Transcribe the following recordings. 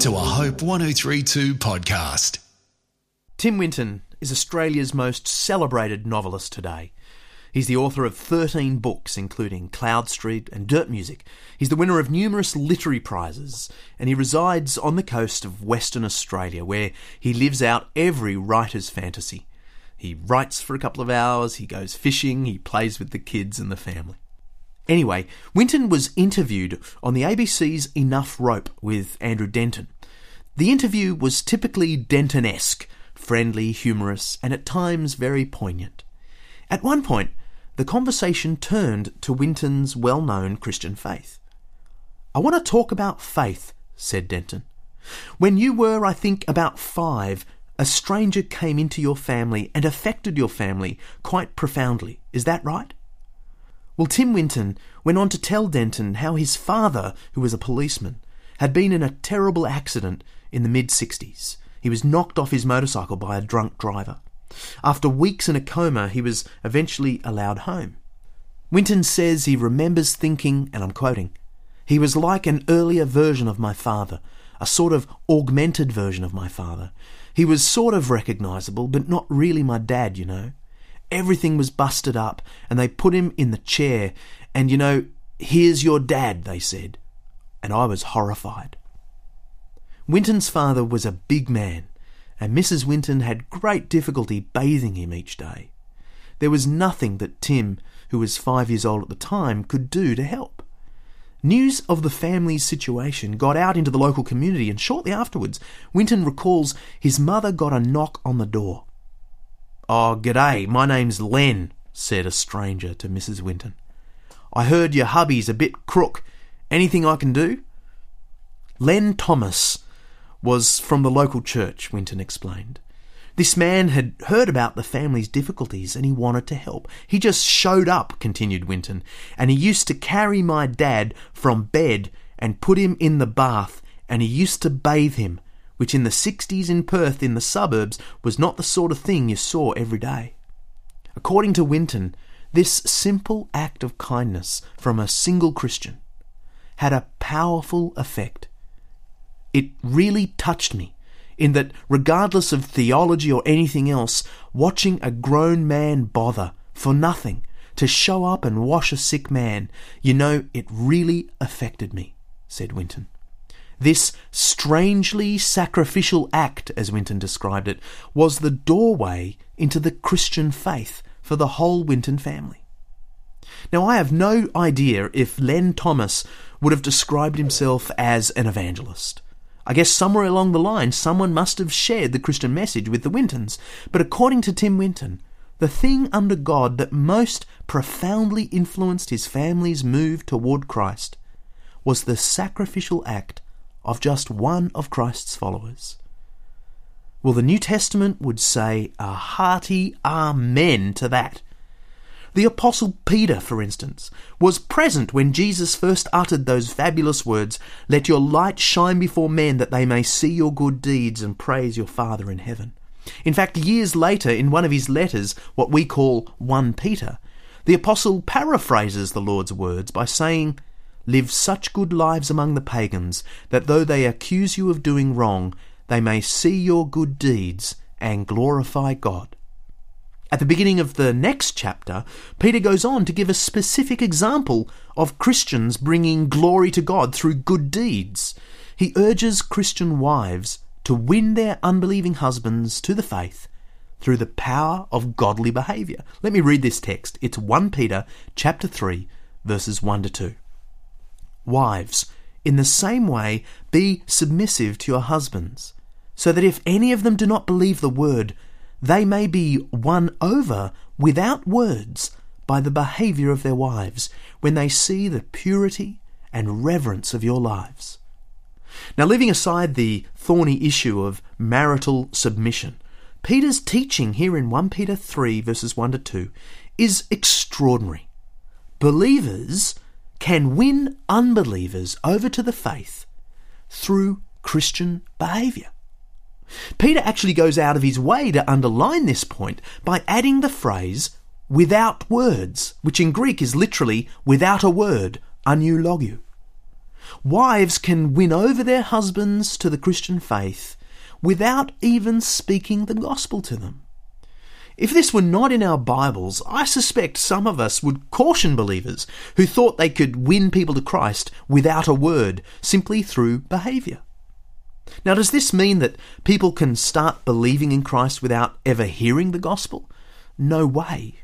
to a Hope 1032 podcast. Tim Winton is Australia's most celebrated novelist today. He's the author of 13 books, including Cloud Street and Dirt Music. He's the winner of numerous literary prizes, and he resides on the coast of Western Australia, where he lives out every writer's fantasy. He writes for a couple of hours, he goes fishing, he plays with the kids and the family. Anyway, Winton was interviewed on the ABC's Enough Rope with Andrew Denton. The interview was typically Denton esque, friendly, humorous, and at times very poignant. At one point, the conversation turned to Winton's well known Christian faith. I want to talk about faith, said Denton. When you were, I think, about five, a stranger came into your family and affected your family quite profoundly. Is that right? Well, Tim Winton went on to tell Denton how his father, who was a policeman, had been in a terrible accident in the mid 60s. He was knocked off his motorcycle by a drunk driver. After weeks in a coma, he was eventually allowed home. Winton says he remembers thinking, and I'm quoting, he was like an earlier version of my father, a sort of augmented version of my father. He was sort of recognisable, but not really my dad, you know. Everything was busted up, and they put him in the chair, and you know, here's your dad, they said. And I was horrified. Winton's father was a big man, and Mrs. Winton had great difficulty bathing him each day. There was nothing that Tim, who was five years old at the time, could do to help. News of the family's situation got out into the local community, and shortly afterwards, Winton recalls his mother got a knock on the door. Oh, g'day, my name's Len, said a stranger to Mrs. Winton. I heard your hubby's a bit crook. Anything I can do? Len Thomas was from the local church, Winton explained. This man had heard about the family's difficulties and he wanted to help. He just showed up, continued Winton, and he used to carry my dad from bed and put him in the bath and he used to bathe him, which in the 60s in Perth in the suburbs was not the sort of thing you saw every day. According to Winton, this simple act of kindness from a single Christian had a powerful effect it really touched me in that, regardless of theology or anything else, watching a grown man bother for nothing to show up and wash a sick man, you know, it really affected me, said Winton. This strangely sacrificial act, as Winton described it, was the doorway into the Christian faith for the whole Winton family. Now, I have no idea if Len Thomas would have described himself as an evangelist. I guess somewhere along the line, someone must have shared the Christian message with the Wintons. But according to Tim Winton, the thing under God that most profoundly influenced his family's move toward Christ was the sacrificial act of just one of Christ's followers. Well, the New Testament would say a hearty Amen to that. The Apostle Peter, for instance, was present when Jesus first uttered those fabulous words, Let your light shine before men that they may see your good deeds and praise your Father in heaven. In fact, years later, in one of his letters, what we call 1 Peter, the Apostle paraphrases the Lord's words by saying, Live such good lives among the pagans that though they accuse you of doing wrong, they may see your good deeds and glorify God. At the beginning of the next chapter, Peter goes on to give a specific example of Christians bringing glory to God through good deeds. He urges Christian wives to win their unbelieving husbands to the faith through the power of godly behavior. Let me read this text. It's 1 Peter chapter 3 verses 1 to 2. Wives, in the same way be submissive to your husbands, so that if any of them do not believe the word, they may be won over without words by the behaviour of their wives when they see the purity and reverence of your lives. Now, leaving aside the thorny issue of marital submission, Peter's teaching here in 1 Peter 3, verses 1 to 2, is extraordinary. Believers can win unbelievers over to the faith through Christian behaviour. Peter actually goes out of his way to underline this point by adding the phrase without words, which in Greek is literally without a word, A new aneulogou. Wives can win over their husbands to the Christian faith without even speaking the gospel to them. If this were not in our Bibles, I suspect some of us would caution believers who thought they could win people to Christ without a word, simply through behaviour. Now, does this mean that people can start believing in Christ without ever hearing the gospel? No way.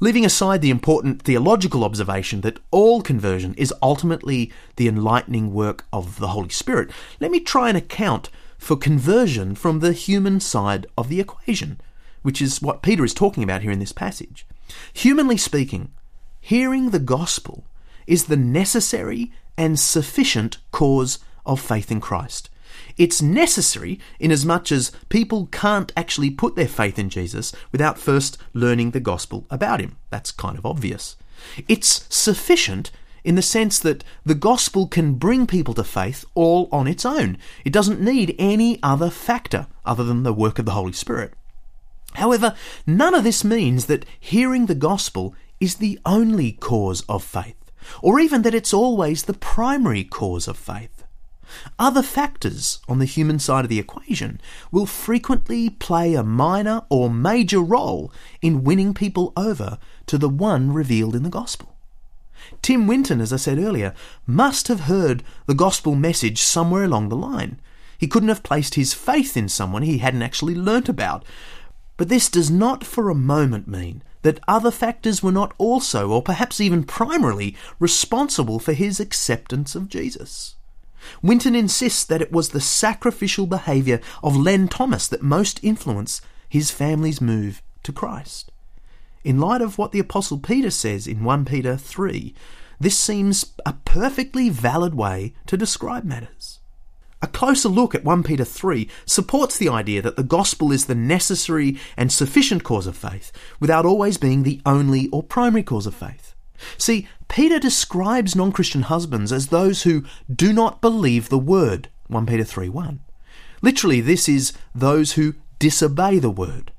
Leaving aside the important theological observation that all conversion is ultimately the enlightening work of the Holy Spirit, let me try and account for conversion from the human side of the equation which is what Peter is talking about here in this passage. Humanly speaking, hearing the gospel is the necessary and sufficient cause of faith in Christ. It's necessary inasmuch as people can't actually put their faith in Jesus without first learning the gospel about him. That's kind of obvious. It's sufficient in the sense that the gospel can bring people to faith all on its own. It doesn't need any other factor other than the work of the Holy Spirit. However, none of this means that hearing the gospel is the only cause of faith, or even that it's always the primary cause of faith. Other factors on the human side of the equation will frequently play a minor or major role in winning people over to the one revealed in the gospel. Tim Winton, as I said earlier, must have heard the gospel message somewhere along the line. He couldn't have placed his faith in someone he hadn't actually learnt about, but this does not for a moment mean that other factors were not also, or perhaps even primarily, responsible for his acceptance of Jesus. Winton insists that it was the sacrificial behaviour of Len Thomas that most influenced his family's move to Christ. In light of what the Apostle Peter says in 1 Peter 3, this seems a perfectly valid way to describe matters. A closer look at 1 Peter 3 supports the idea that the gospel is the necessary and sufficient cause of faith, without always being the only or primary cause of faith. See, Peter describes non Christian husbands as those who do not believe the word, 1 Peter 3 1. Literally, this is those who disobey the word.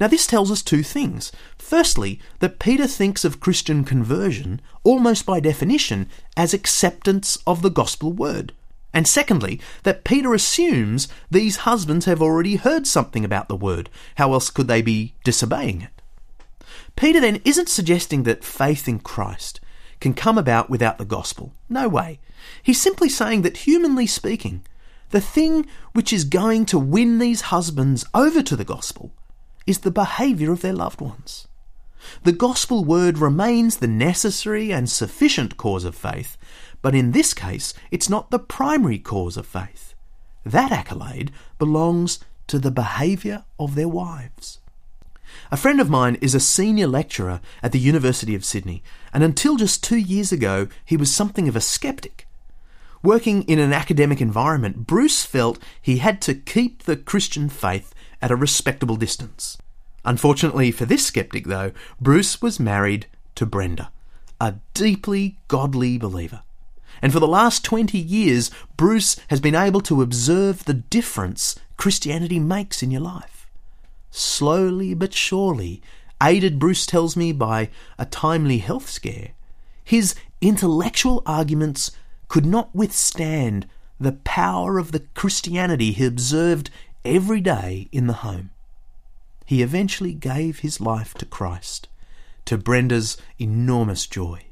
Now, this tells us two things. Firstly, that Peter thinks of Christian conversion, almost by definition, as acceptance of the gospel word. And secondly, that Peter assumes these husbands have already heard something about the word. How else could they be disobeying it? Peter then isn't suggesting that faith in Christ can come about without the gospel. No way. He's simply saying that, humanly speaking, the thing which is going to win these husbands over to the gospel is the behaviour of their loved ones. The gospel word remains the necessary and sufficient cause of faith, but in this case, it's not the primary cause of faith. That accolade belongs to the behaviour of their wives. A friend of mine is a senior lecturer at the University of Sydney, and until just two years ago, he was something of a skeptic. Working in an academic environment, Bruce felt he had to keep the Christian faith at a respectable distance. Unfortunately for this skeptic, though, Bruce was married to Brenda, a deeply godly believer. And for the last 20 years, Bruce has been able to observe the difference Christianity makes in your life. Slowly but surely, aided, Bruce tells me, by a timely health scare, his intellectual arguments could not withstand the power of the Christianity he observed every day in the home. He eventually gave his life to Christ, to Brenda's enormous joy.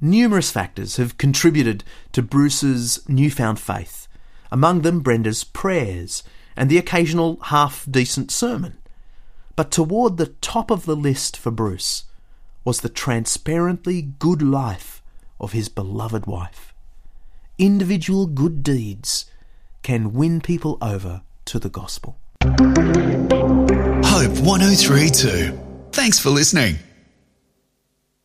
Numerous factors have contributed to Bruce's newfound faith, among them Brenda's prayers and the occasional half decent sermon. But toward the top of the list for Bruce was the transparently good life of his beloved wife. Individual good deeds can win people over to the gospel. Hope 1032. Thanks for listening.